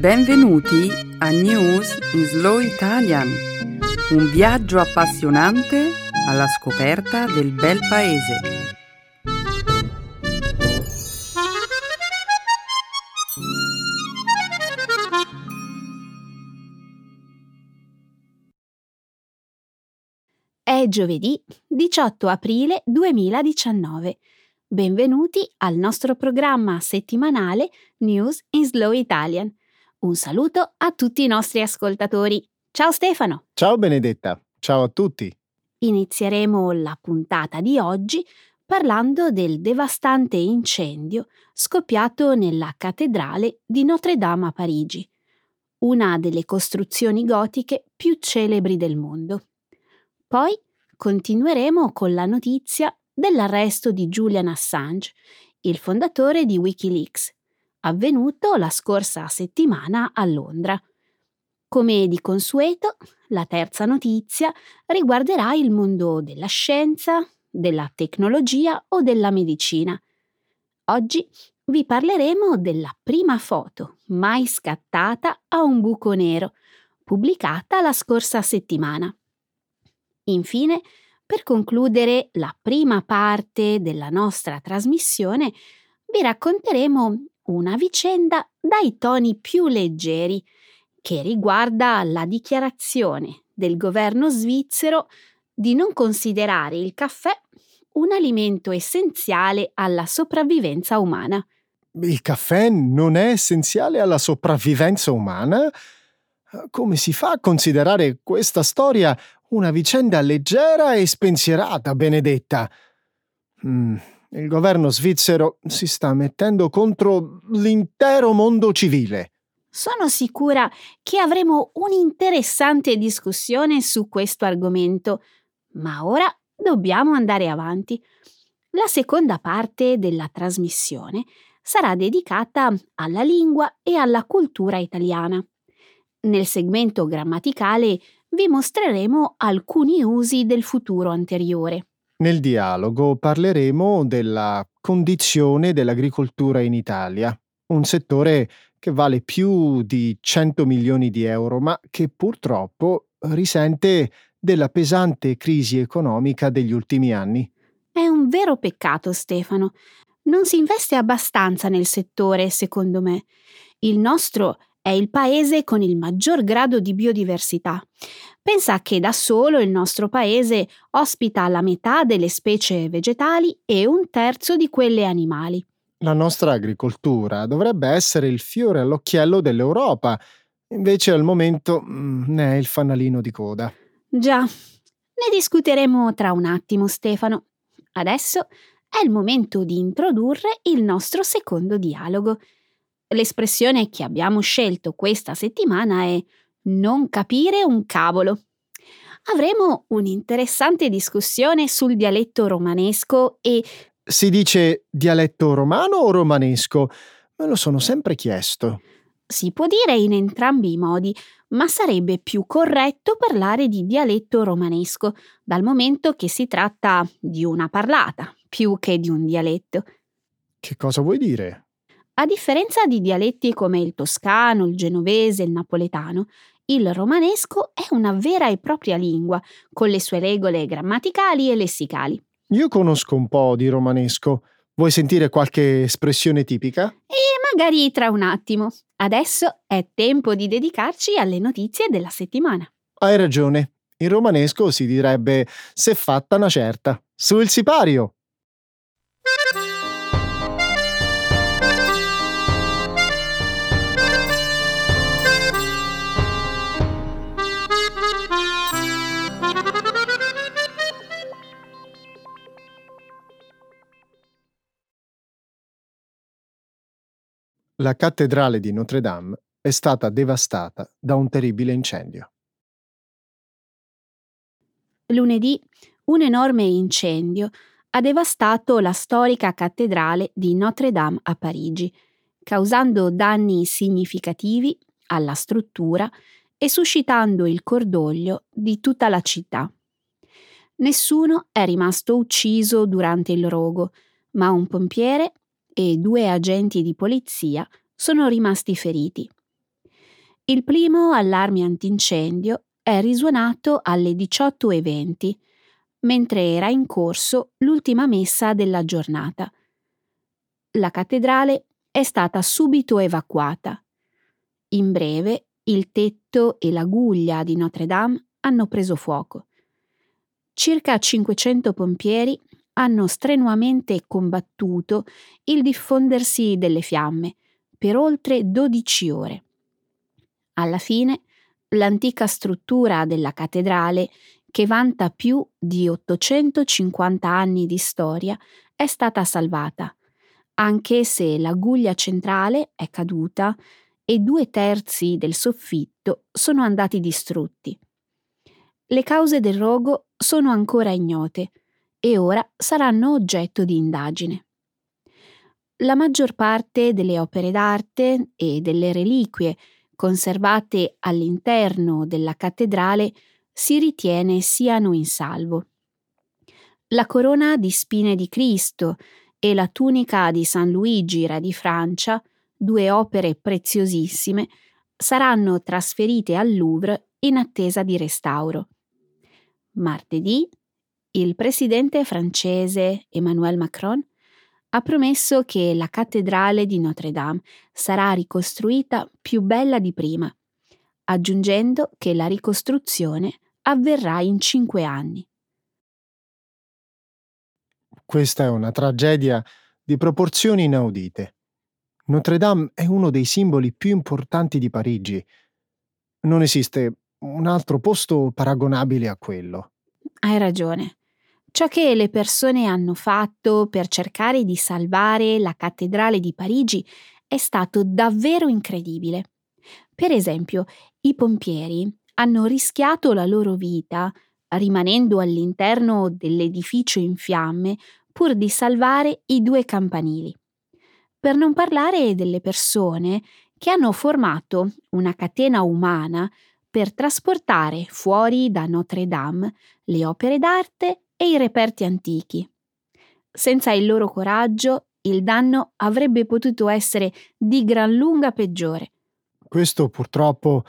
Benvenuti a News in Slow Italian, un viaggio appassionante alla scoperta del bel paese. È giovedì 18 aprile 2019. Benvenuti al nostro programma settimanale News in Slow Italian. Un saluto a tutti i nostri ascoltatori. Ciao Stefano. Ciao Benedetta, ciao a tutti. Inizieremo la puntata di oggi parlando del devastante incendio scoppiato nella cattedrale di Notre Dame a Parigi, una delle costruzioni gotiche più celebri del mondo. Poi continueremo con la notizia dell'arresto di Julian Assange, il fondatore di Wikileaks, avvenuto la scorsa settimana a Londra. Come di consueto, la terza notizia riguarderà il mondo della scienza, della tecnologia o della medicina. Oggi vi parleremo della prima foto mai scattata a un buco nero, pubblicata la scorsa settimana. Infine, per concludere la prima parte della nostra trasmissione, vi racconteremo una vicenda dai toni più leggeri che riguarda la dichiarazione del governo svizzero di non considerare il caffè un alimento essenziale alla sopravvivenza umana. Il caffè non è essenziale alla sopravvivenza umana? Come si fa a considerare questa storia una vicenda leggera e spensierata, Benedetta? Mm, il governo svizzero si sta mettendo contro l'intero mondo civile. Sono sicura che avremo un'interessante discussione su questo argomento, ma ora dobbiamo andare avanti. La seconda parte della trasmissione sarà dedicata alla lingua e alla cultura italiana. Nel segmento grammaticale vi mostreremo alcuni usi del futuro anteriore. Nel dialogo parleremo della condizione dell'agricoltura in Italia, un settore che vale più di 100 milioni di euro, ma che purtroppo risente della pesante crisi economica degli ultimi anni. È un vero peccato, Stefano. Non si investe abbastanza nel settore, secondo me. Il nostro è il paese con il maggior grado di biodiversità. Pensa che da solo il nostro paese ospita la metà delle specie vegetali e un terzo di quelle animali. La nostra agricoltura dovrebbe essere il fiore all'occhiello dell'Europa, invece al momento mm, ne è il fanalino di coda. Già, ne discuteremo tra un attimo, Stefano. Adesso è il momento di introdurre il nostro secondo dialogo. L'espressione che abbiamo scelto questa settimana è non capire un cavolo. Avremo un'interessante discussione sul dialetto romanesco e... Si dice dialetto romano o romanesco? Me lo sono sempre chiesto. Si può dire in entrambi i modi, ma sarebbe più corretto parlare di dialetto romanesco, dal momento che si tratta di una parlata, più che di un dialetto. Che cosa vuoi dire? A differenza di dialetti come il toscano, il genovese, il napoletano, il romanesco è una vera e propria lingua, con le sue regole grammaticali e lessicali. Io conosco un po' di romanesco. Vuoi sentire qualche espressione tipica? E magari tra un attimo. Adesso è tempo di dedicarci alle notizie della settimana. Hai ragione. In romanesco si direbbe se fatta una certa. Sul sipario! La cattedrale di Notre Dame è stata devastata da un terribile incendio. Lunedì un enorme incendio ha devastato la storica cattedrale di Notre Dame a Parigi, causando danni significativi alla struttura e suscitando il cordoglio di tutta la città. Nessuno è rimasto ucciso durante il rogo, ma un pompiere e due agenti di polizia sono rimasti feriti. Il primo allarme antincendio è risuonato alle 18.20, mentre era in corso l'ultima messa della giornata. La cattedrale è stata subito evacuata. In breve, il tetto e la guglia di Notre Dame hanno preso fuoco. Circa 500 pompieri hanno strenuamente combattuto il diffondersi delle fiamme per oltre 12 ore. Alla fine, l'antica struttura della cattedrale, che vanta più di 850 anni di storia, è stata salvata, anche se la guglia centrale è caduta e due terzi del soffitto sono andati distrutti. Le cause del rogo sono ancora ignote e ora saranno oggetto di indagine. La maggior parte delle opere d'arte e delle reliquie conservate all'interno della cattedrale si ritiene siano in salvo. La corona di spine di Cristo e la tunica di San Luigi, re di Francia, due opere preziosissime, saranno trasferite al Louvre in attesa di restauro. Martedì, il presidente francese Emmanuel Macron ha promesso che la cattedrale di Notre Dame sarà ricostruita più bella di prima, aggiungendo che la ricostruzione avverrà in cinque anni. Questa è una tragedia di proporzioni inaudite. Notre Dame è uno dei simboli più importanti di Parigi. Non esiste un altro posto paragonabile a quello. Hai ragione. Ciò che le persone hanno fatto per cercare di salvare la cattedrale di Parigi è stato davvero incredibile. Per esempio, i pompieri hanno rischiato la loro vita rimanendo all'interno dell'edificio in fiamme pur di salvare i due campanili. Per non parlare delle persone che hanno formato una catena umana per trasportare fuori da Notre Dame le opere d'arte e i reperti antichi. Senza il loro coraggio, il danno avrebbe potuto essere di gran lunga peggiore. Questo purtroppo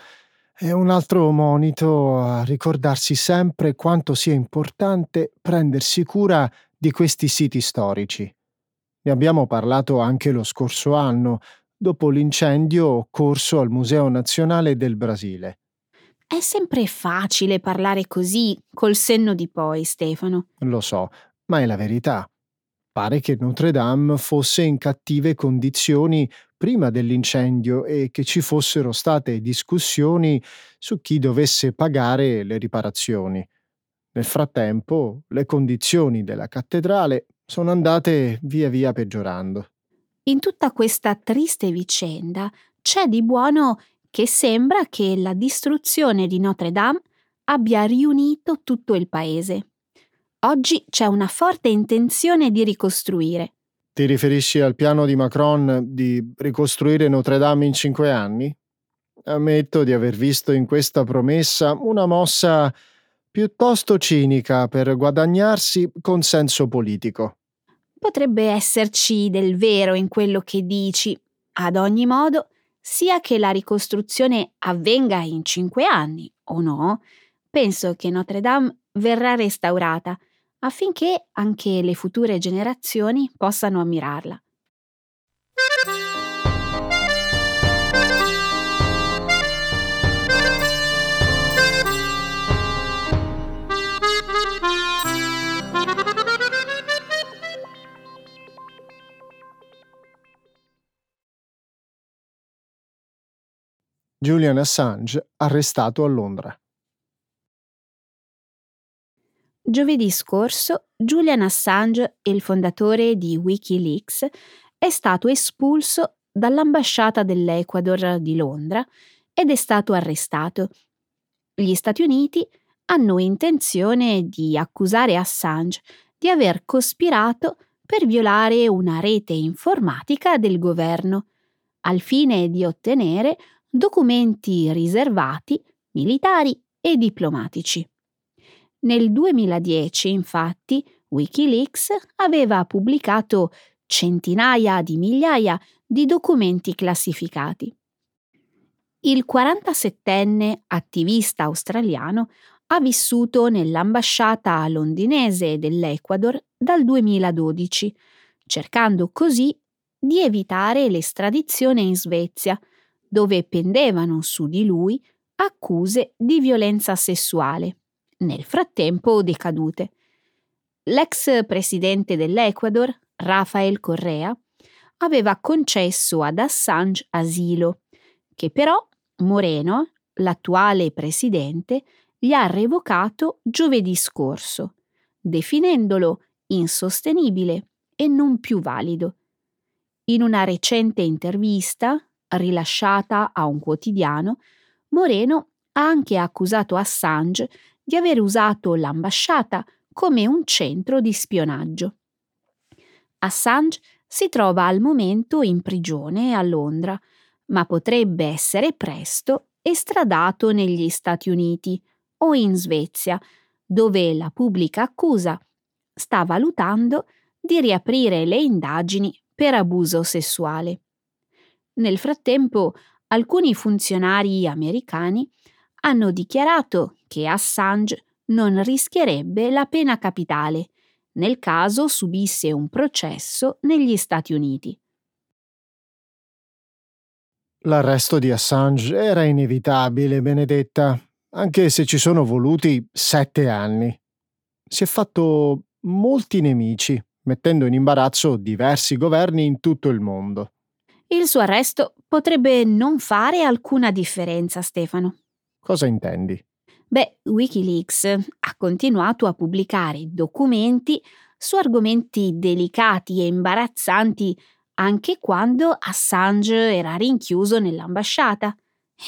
è un altro monito a ricordarsi sempre quanto sia importante prendersi cura di questi siti storici. Ne abbiamo parlato anche lo scorso anno, dopo l'incendio occorso al Museo Nazionale del Brasile. È sempre facile parlare così, col senno di poi, Stefano. Lo so, ma è la verità. Pare che Notre Dame fosse in cattive condizioni prima dell'incendio e che ci fossero state discussioni su chi dovesse pagare le riparazioni. Nel frattempo, le condizioni della cattedrale sono andate via via peggiorando. In tutta questa triste vicenda c'è di buono che sembra che la distruzione di Notre Dame abbia riunito tutto il paese. Oggi c'è una forte intenzione di ricostruire. Ti riferisci al piano di Macron di ricostruire Notre Dame in cinque anni? Ammetto di aver visto in questa promessa una mossa piuttosto cinica per guadagnarsi consenso politico. Potrebbe esserci del vero in quello che dici. Ad ogni modo, sia che la ricostruzione avvenga in cinque anni o no, penso che Notre Dame verrà restaurata affinché anche le future generazioni possano ammirarla. Julian Assange arrestato a Londra. Giovedì scorso Julian Assange, il fondatore di Wikileaks, è stato espulso dall'ambasciata dell'Ecuador di Londra ed è stato arrestato. Gli Stati Uniti hanno intenzione di accusare Assange di aver cospirato per violare una rete informatica del governo, al fine di ottenere documenti riservati, militari e diplomatici. Nel 2010, infatti, Wikileaks aveva pubblicato centinaia di migliaia di documenti classificati. Il 47enne attivista australiano ha vissuto nell'ambasciata londinese dell'Ecuador dal 2012, cercando così di evitare l'estradizione in Svezia, dove pendevano su di lui accuse di violenza sessuale, nel frattempo decadute. L'ex presidente dell'Ecuador, Rafael Correa, aveva concesso ad Assange asilo, che però Moreno, l'attuale presidente, gli ha revocato giovedì scorso, definendolo insostenibile e non più valido. In una recente intervista, rilasciata a un quotidiano, Moreno ha anche accusato Assange di aver usato l'ambasciata come un centro di spionaggio. Assange si trova al momento in prigione a Londra, ma potrebbe essere presto estradato negli Stati Uniti o in Svezia, dove la pubblica accusa sta valutando di riaprire le indagini per abuso sessuale. Nel frattempo, alcuni funzionari americani hanno dichiarato che Assange non rischierebbe la pena capitale nel caso subisse un processo negli Stati Uniti. L'arresto di Assange era inevitabile, Benedetta, anche se ci sono voluti sette anni. Si è fatto molti nemici, mettendo in imbarazzo diversi governi in tutto il mondo. Il suo arresto potrebbe non fare alcuna differenza, Stefano. Cosa intendi? Beh, Wikileaks ha continuato a pubblicare documenti su argomenti delicati e imbarazzanti anche quando Assange era rinchiuso nell'ambasciata.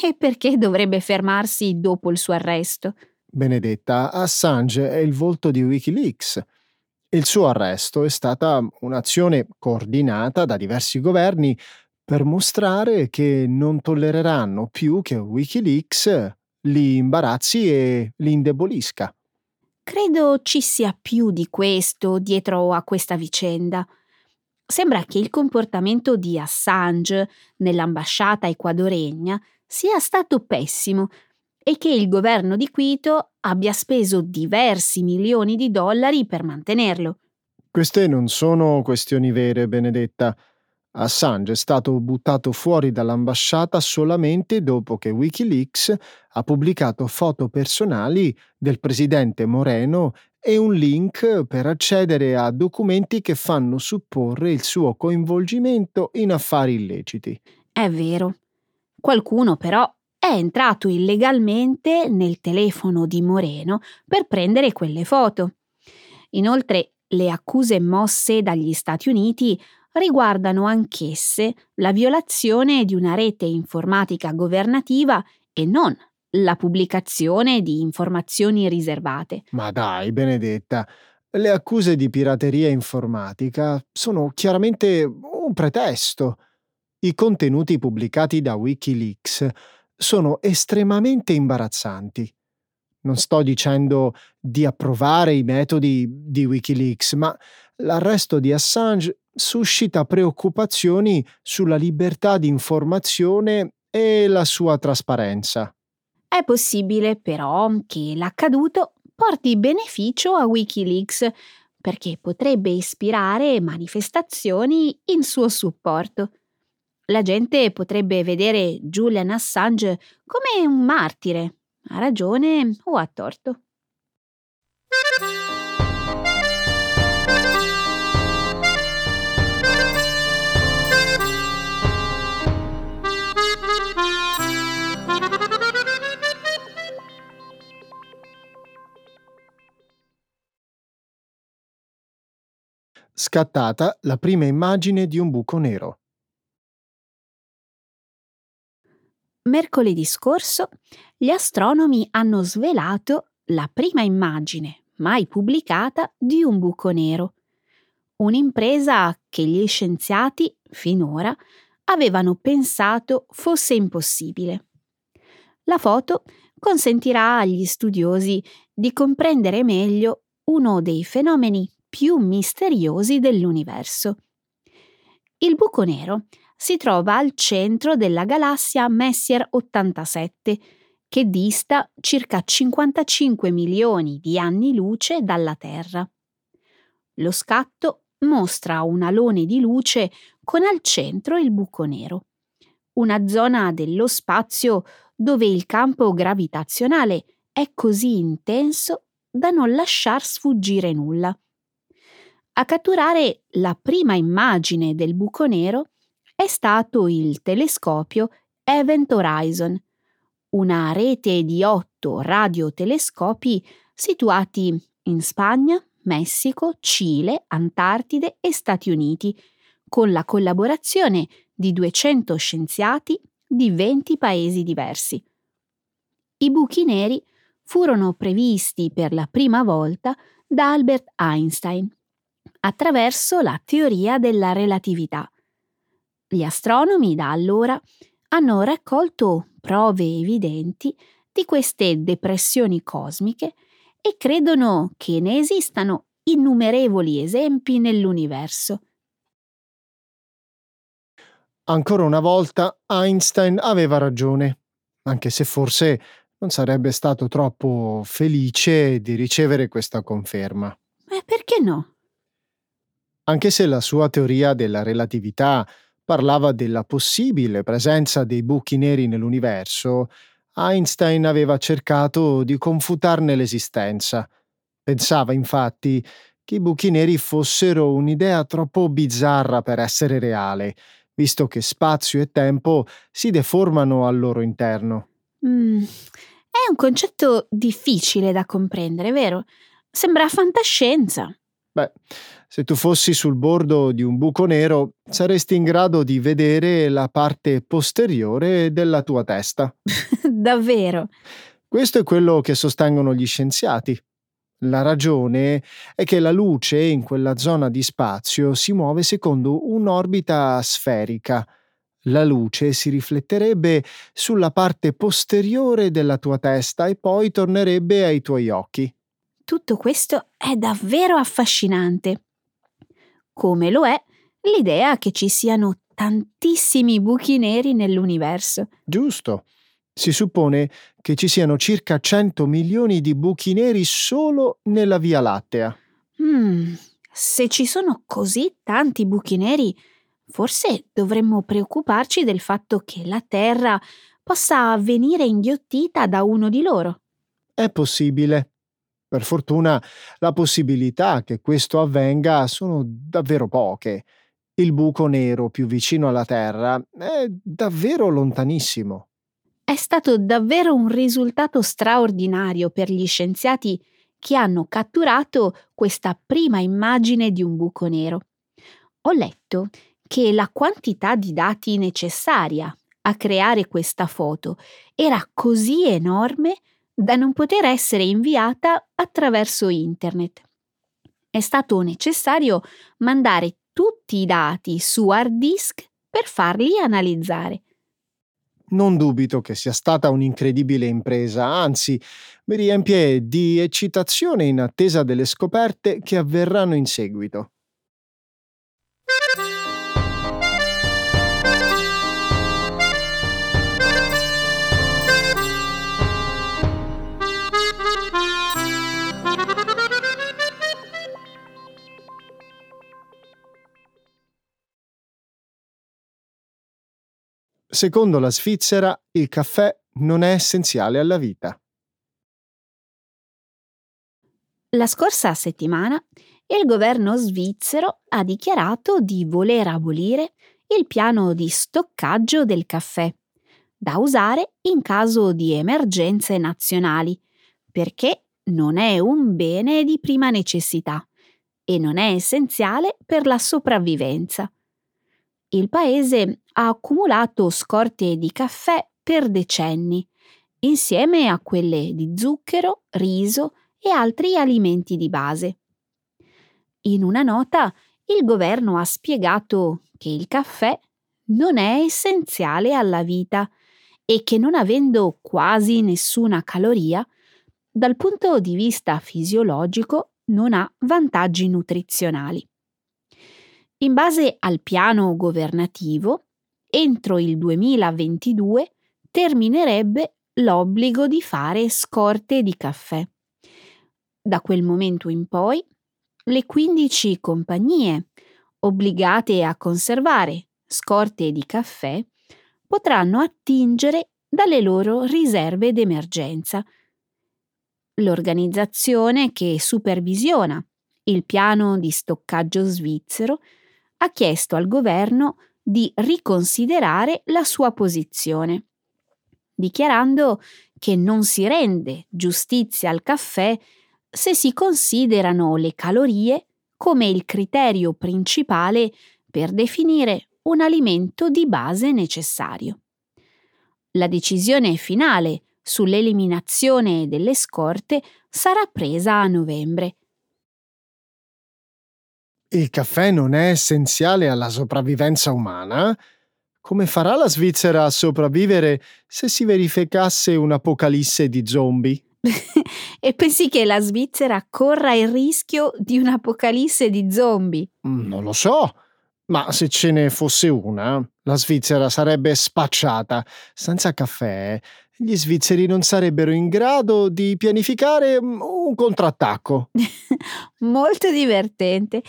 E perché dovrebbe fermarsi dopo il suo arresto? Benedetta, Assange è il volto di Wikileaks. Il suo arresto è stata un'azione coordinata da diversi governi per mostrare che non tollereranno più che Wikileaks li imbarazzi e li indebolisca. Credo ci sia più di questo dietro a questa vicenda. Sembra che il comportamento di Assange nell'ambasciata ecuadoregna sia stato pessimo e che il governo di Quito abbia speso diversi milioni di dollari per mantenerlo. Queste non sono questioni vere, Benedetta. Assange è stato buttato fuori dall'ambasciata solamente dopo che Wikileaks ha pubblicato foto personali del presidente Moreno e un link per accedere a documenti che fanno supporre il suo coinvolgimento in affari illeciti. È vero. Qualcuno però è entrato illegalmente nel telefono di Moreno per prendere quelle foto. Inoltre, le accuse mosse dagli Stati Uniti riguardano anch'esse la violazione di una rete informatica governativa e non la pubblicazione di informazioni riservate. Ma dai, Benedetta, le accuse di pirateria informatica sono chiaramente un pretesto. I contenuti pubblicati da Wikileaks sono estremamente imbarazzanti. Non sto dicendo di approvare i metodi di Wikileaks, ma l'arresto di Assange suscita preoccupazioni sulla libertà di informazione e la sua trasparenza. È possibile però che l'accaduto porti beneficio a Wikileaks perché potrebbe ispirare manifestazioni in suo supporto. La gente potrebbe vedere Julian Assange come un martire, a ragione o a torto. Scattata la prima immagine di un buco nero. Mercoledì scorso gli astronomi hanno svelato la prima immagine mai pubblicata di un buco nero, un'impresa che gli scienziati finora avevano pensato fosse impossibile. La foto consentirà agli studiosi di comprendere meglio uno dei fenomeni più misteriosi dell'universo. Il buco nero si trova al centro della galassia Messier 87, che dista circa 55 milioni di anni luce dalla Terra. Lo scatto mostra un alone di luce con al centro il buco nero, una zona dello spazio dove il campo gravitazionale è così intenso da non lasciar sfuggire nulla. A catturare la prima immagine del buco nero è stato il telescopio Event Horizon, una rete di otto radiotelescopi situati in Spagna, Messico, Cile, Antartide e Stati Uniti, con la collaborazione di 200 scienziati di 20 paesi diversi. I buchi neri furono previsti per la prima volta da Albert Einstein attraverso la teoria della relatività. Gli astronomi da allora hanno raccolto prove evidenti di queste depressioni cosmiche e credono che ne esistano innumerevoli esempi nell'universo. Ancora una volta Einstein aveva ragione, anche se forse non sarebbe stato troppo felice di ricevere questa conferma. Ma perché no? Anche se la sua teoria della relatività parlava della possibile presenza dei buchi neri nell'universo, Einstein aveva cercato di confutarne l'esistenza. Pensava infatti che i buchi neri fossero un'idea troppo bizzarra per essere reale, visto che spazio e tempo si deformano al loro interno. Mm, è un concetto difficile da comprendere, vero? Sembra fantascienza. Beh, se tu fossi sul bordo di un buco nero, saresti in grado di vedere la parte posteriore della tua testa. Davvero? Questo è quello che sostengono gli scienziati. La ragione è che la luce in quella zona di spazio si muove secondo un'orbita sferica. La luce si rifletterebbe sulla parte posteriore della tua testa e poi tornerebbe ai tuoi occhi. Tutto questo è davvero affascinante. Come lo è l'idea che ci siano tantissimi buchi neri nell'universo. Giusto. Si suppone che ci siano circa 100 milioni di buchi neri solo nella Via Lattea. Mm, se ci sono così tanti buchi neri, forse dovremmo preoccuparci del fatto che la Terra possa venire inghiottita da uno di loro. È possibile. Per fortuna la possibilità che questo avvenga sono davvero poche. Il buco nero più vicino alla Terra è davvero lontanissimo. È stato davvero un risultato straordinario per gli scienziati che hanno catturato questa prima immagine di un buco nero. Ho letto che la quantità di dati necessaria a creare questa foto era così enorme da non poter essere inviata attraverso internet. È stato necessario mandare tutti i dati su hard disk per farli analizzare. Non dubito che sia stata un'incredibile impresa, anzi mi riempie di eccitazione in attesa delle scoperte che avverranno in seguito. Secondo la Svizzera, il caffè non è essenziale alla vita. La scorsa settimana il governo svizzero ha dichiarato di voler abolire il piano di stoccaggio del caffè, da usare in caso di emergenze nazionali, perché non è un bene di prima necessità e non è essenziale per la sopravvivenza il paese ha accumulato scorte di caffè per decenni, insieme a quelle di zucchero, riso e altri alimenti di base. In una nota il governo ha spiegato che il caffè non è essenziale alla vita e che non avendo quasi nessuna caloria, dal punto di vista fisiologico non ha vantaggi nutrizionali. In base al piano governativo, entro il 2022 terminerebbe l'obbligo di fare scorte di caffè. Da quel momento in poi, le 15 compagnie obbligate a conservare scorte di caffè potranno attingere dalle loro riserve d'emergenza. L'organizzazione che supervisiona il piano di stoccaggio svizzero ha chiesto al governo di riconsiderare la sua posizione, dichiarando che non si rende giustizia al caffè se si considerano le calorie come il criterio principale per definire un alimento di base necessario. La decisione finale sull'eliminazione delle scorte sarà presa a novembre. Il caffè non è essenziale alla sopravvivenza umana? Come farà la Svizzera a sopravvivere se si verificasse un'apocalisse di zombie? e pensi che la Svizzera corra il rischio di un'apocalisse di zombie? Mm, non lo so, ma se ce ne fosse una, la Svizzera sarebbe spacciata. Senza caffè, gli svizzeri non sarebbero in grado di pianificare mm, un contrattacco. Molto divertente.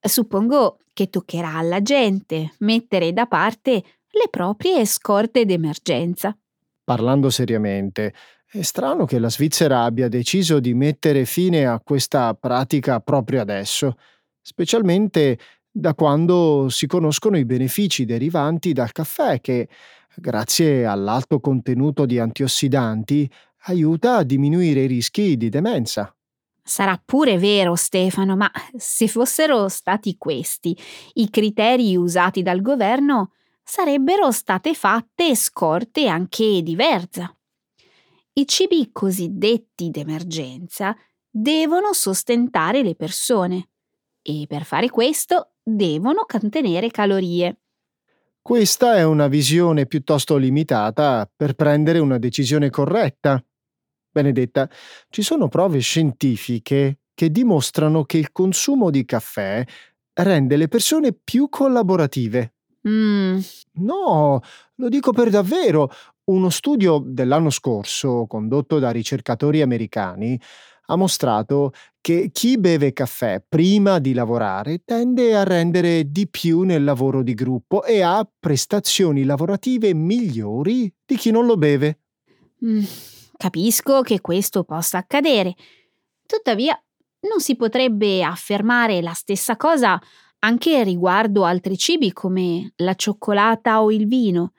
Suppongo che toccherà alla gente mettere da parte le proprie scorte d'emergenza. Parlando seriamente, è strano che la Svizzera abbia deciso di mettere fine a questa pratica proprio adesso, specialmente da quando si conoscono i benefici derivanti dal caffè che, grazie all'alto contenuto di antiossidanti, aiuta a diminuire i rischi di demenza. Sarà pure vero, Stefano, ma se fossero stati questi i criteri usati dal governo, sarebbero state fatte scorte anche di verza. I cibi cosiddetti d'emergenza devono sostentare le persone e per fare questo devono contenere calorie. Questa è una visione piuttosto limitata per prendere una decisione corretta. Benedetta, ci sono prove scientifiche che dimostrano che il consumo di caffè rende le persone più collaborative. Mm. No, lo dico per davvero. Uno studio dell'anno scorso, condotto da ricercatori americani, ha mostrato che chi beve caffè prima di lavorare tende a rendere di più nel lavoro di gruppo e ha prestazioni lavorative migliori di chi non lo beve. Mm, capisco che questo possa accadere. Tuttavia, non si potrebbe affermare la stessa cosa anche riguardo altri cibi come la cioccolata o il vino.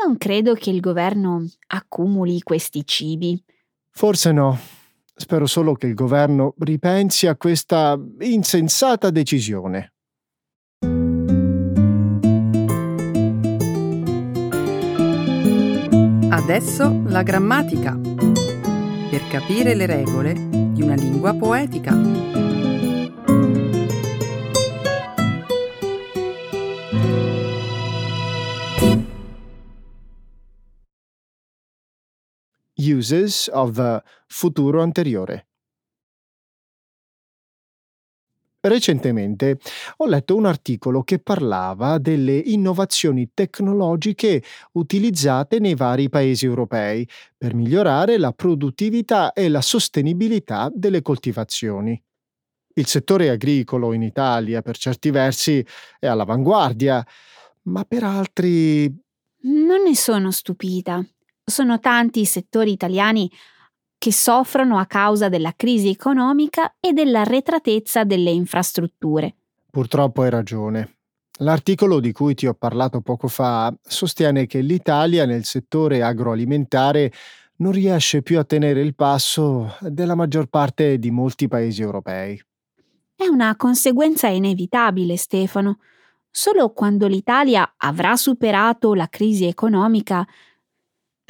Non credo che il governo accumuli questi cibi. Forse no. Spero solo che il governo ripensi a questa insensata decisione. Adesso la grammatica. Per capire le regole di una lingua poetica. uses of the futuro anteriore. Recentemente ho letto un articolo che parlava delle innovazioni tecnologiche utilizzate nei vari paesi europei per migliorare la produttività e la sostenibilità delle coltivazioni. Il settore agricolo in Italia, per certi versi, è all'avanguardia, ma per altri... Non ne sono stupita sono tanti i settori italiani che soffrono a causa della crisi economica e dell'arretratezza delle infrastrutture. Purtroppo hai ragione. L'articolo di cui ti ho parlato poco fa sostiene che l'Italia nel settore agroalimentare non riesce più a tenere il passo della maggior parte di molti paesi europei. È una conseguenza inevitabile, Stefano. Solo quando l'Italia avrà superato la crisi economica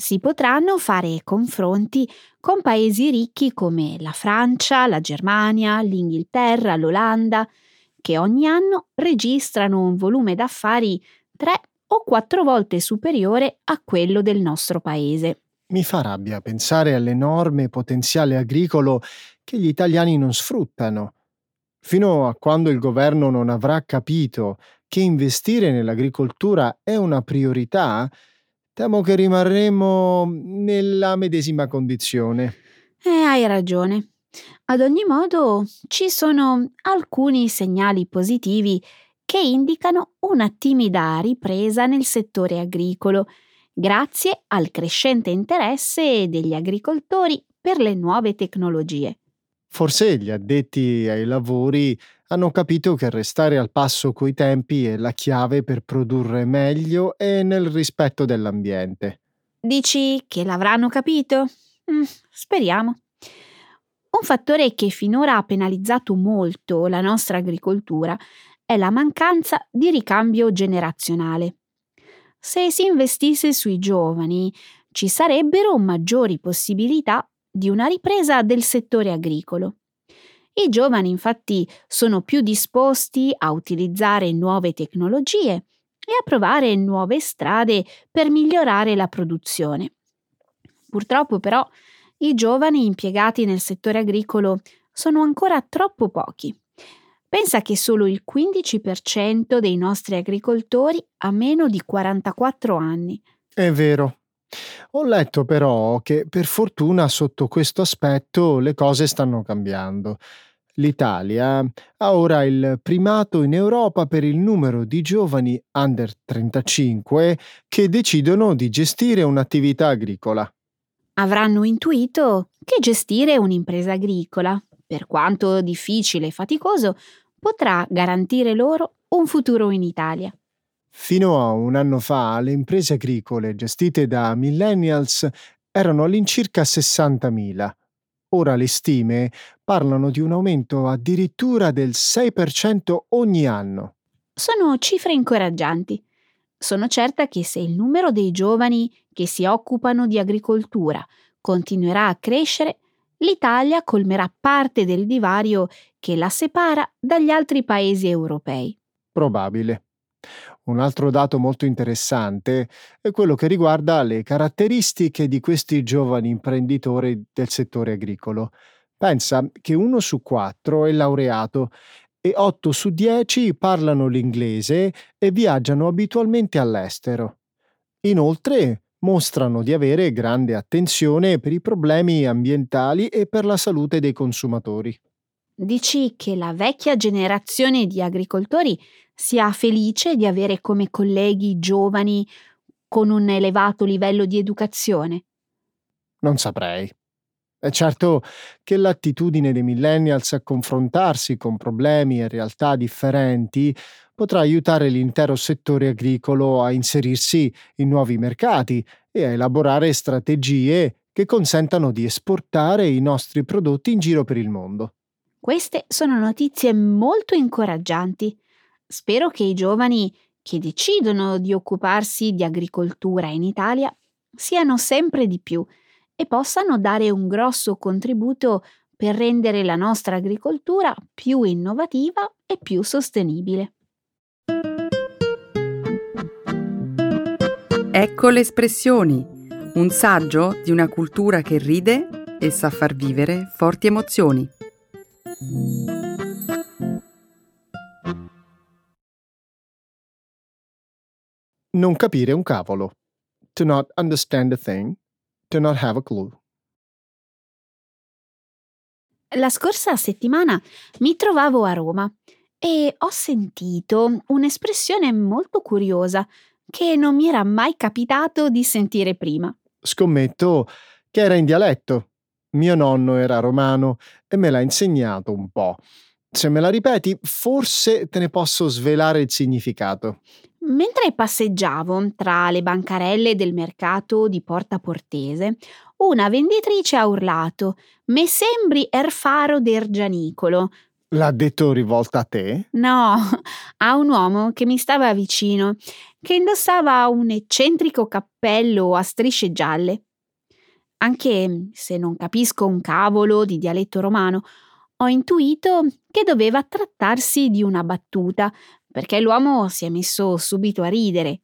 si potranno fare confronti con paesi ricchi come la Francia, la Germania, l'Inghilterra, l'Olanda, che ogni anno registrano un volume d'affari tre o quattro volte superiore a quello del nostro paese. Mi fa rabbia pensare all'enorme potenziale agricolo che gli italiani non sfruttano. Fino a quando il governo non avrà capito che investire nell'agricoltura è una priorità, temo che rimarremo nella medesima condizione. Eh, hai ragione. Ad ogni modo, ci sono alcuni segnali positivi che indicano una timida ripresa nel settore agricolo, grazie al crescente interesse degli agricoltori per le nuove tecnologie. Forse gli addetti ai lavori hanno capito che restare al passo coi tempi è la chiave per produrre meglio e nel rispetto dell'ambiente. Dici che l'avranno capito? Mm, speriamo. Un fattore che finora ha penalizzato molto la nostra agricoltura è la mancanza di ricambio generazionale. Se si investisse sui giovani, ci sarebbero maggiori possibilità di una ripresa del settore agricolo. I giovani infatti sono più disposti a utilizzare nuove tecnologie e a provare nuove strade per migliorare la produzione. Purtroppo però i giovani impiegati nel settore agricolo sono ancora troppo pochi. Pensa che solo il 15% dei nostri agricoltori ha meno di 44 anni. È vero. Ho letto però che per fortuna sotto questo aspetto le cose stanno cambiando. L'Italia ha ora il primato in Europa per il numero di giovani under 35 che decidono di gestire un'attività agricola avranno intuito che gestire un'impresa agricola, per quanto difficile e faticoso, potrà garantire loro un futuro in Italia. Fino a un anno fa le imprese agricole gestite da millennials erano all'incirca 60.000. Ora le stime parlano di un aumento addirittura del 6% ogni anno. Sono cifre incoraggianti. Sono certa che se il numero dei giovani che si occupano di agricoltura continuerà a crescere, l'Italia colmerà parte del divario che la separa dagli altri paesi europei. Probabile. Un altro dato molto interessante è quello che riguarda le caratteristiche di questi giovani imprenditori del settore agricolo. Pensa che uno su quattro è laureato e 8 su 10 parlano l'inglese e viaggiano abitualmente all'estero. Inoltre mostrano di avere grande attenzione per i problemi ambientali e per la salute dei consumatori. Dici che la vecchia generazione di agricoltori sia felice di avere come colleghi giovani con un elevato livello di educazione? Non saprei. È certo che l'attitudine dei millennials a confrontarsi con problemi e realtà differenti potrà aiutare l'intero settore agricolo a inserirsi in nuovi mercati e a elaborare strategie che consentano di esportare i nostri prodotti in giro per il mondo. Queste sono notizie molto incoraggianti. Spero che i giovani che decidono di occuparsi di agricoltura in Italia siano sempre di più e possano dare un grosso contributo per rendere la nostra agricoltura più innovativa e più sostenibile. Ecco le espressioni, un saggio di una cultura che ride e sa far vivere forti emozioni. Non capire un cavolo. To not understand a thing do not have a clue. La scorsa settimana mi trovavo a Roma e ho sentito un'espressione molto curiosa che non mi era mai capitato di sentire prima. Scommetto che era in dialetto. Mio nonno era romano e me l'ha insegnato un po'. Se me la ripeti, forse te ne posso svelare il significato. Mentre passeggiavo tra le bancarelle del mercato di Porta Portese, una venditrice ha urlato: Me sembri Erfaro del Gianicolo. L'ha detto rivolta a te? No, a un uomo che mi stava vicino, che indossava un eccentrico cappello a strisce gialle. Anche se non capisco un cavolo di dialetto romano, ho intuito che doveva trattarsi di una battuta, perché l'uomo si è messo subito a ridere.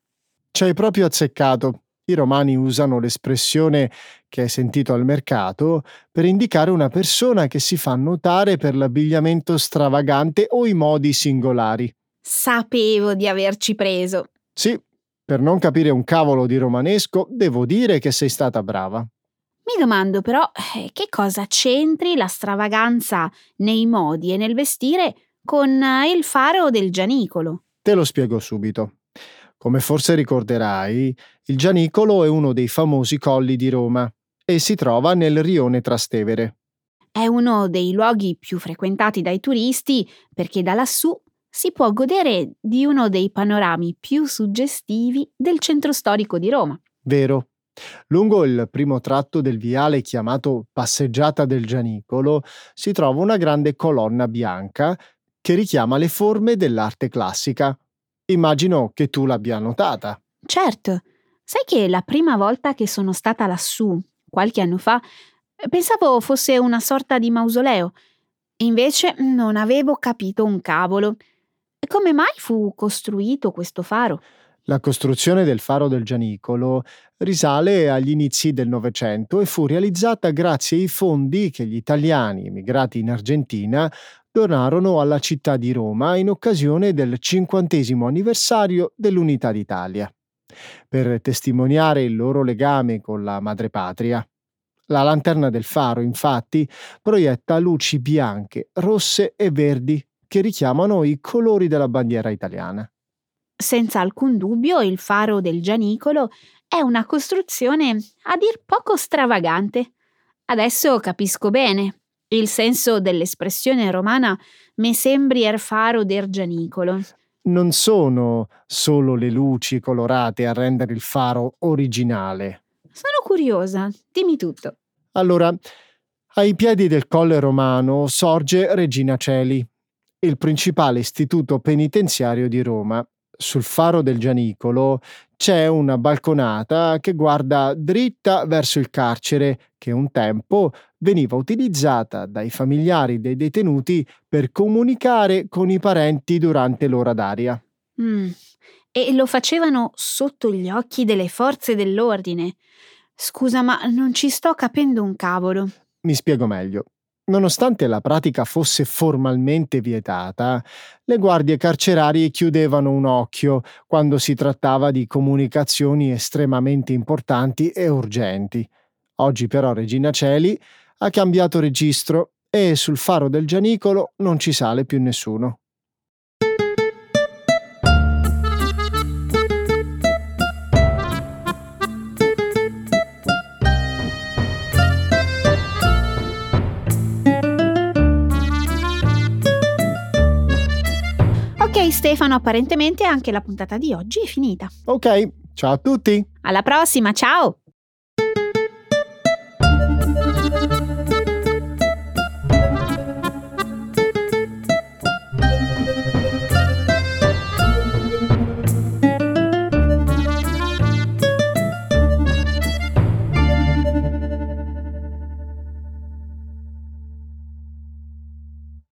Ci hai proprio azzeccato. I romani usano l'espressione che hai sentito al mercato per indicare una persona che si fa notare per l'abbigliamento stravagante o i modi singolari. Sapevo di averci preso. Sì, per non capire un cavolo di romanesco, devo dire che sei stata brava. Mi domando però eh, che cosa c'entri la stravaganza nei modi e nel vestire con eh, il faro del Gianicolo. Te lo spiego subito. Come forse ricorderai, il Gianicolo è uno dei famosi colli di Roma e si trova nel rione Trastevere. È uno dei luoghi più frequentati dai turisti perché da lassù si può godere di uno dei panorami più suggestivi del centro storico di Roma. Vero. Lungo il primo tratto del viale chiamato Passeggiata del Gianicolo si trova una grande colonna bianca che richiama le forme dell'arte classica. Immagino che tu l'abbia notata. Certo. Sai che la prima volta che sono stata lassù, qualche anno fa, pensavo fosse una sorta di mausoleo. Invece non avevo capito un cavolo. Come mai fu costruito questo faro? La costruzione del faro del Gianicolo risale agli inizi del Novecento e fu realizzata grazie ai fondi che gli italiani emigrati in Argentina donarono alla città di Roma in occasione del cinquantesimo anniversario dell'Unità d'Italia, per testimoniare il loro legame con la madrepatria. La lanterna del faro, infatti, proietta luci bianche, rosse e verdi che richiamano i colori della bandiera italiana. Senza alcun dubbio il faro del Gianicolo è una costruzione a dir poco stravagante. Adesso capisco bene. Il senso dell'espressione romana me sembri er faro del Gianicolo. Non sono solo le luci colorate a rendere il faro originale. Sono curiosa, dimmi tutto. Allora, ai piedi del colle romano sorge Regina Celi, il principale istituto penitenziario di Roma. Sul faro del Gianicolo c'è una balconata che guarda dritta verso il carcere che un tempo veniva utilizzata dai familiari dei detenuti per comunicare con i parenti durante l'ora d'aria. Mm. E lo facevano sotto gli occhi delle forze dell'ordine. Scusa, ma non ci sto capendo un cavolo. Mi spiego meglio. Nonostante la pratica fosse formalmente vietata, le guardie carcerarie chiudevano un occhio quando si trattava di comunicazioni estremamente importanti e urgenti. Oggi però Regina Celi ha cambiato registro e sul faro del Gianicolo non ci sale più nessuno. Stefano, apparentemente anche la puntata di oggi è finita. Ok, ciao a tutti! Alla prossima, ciao!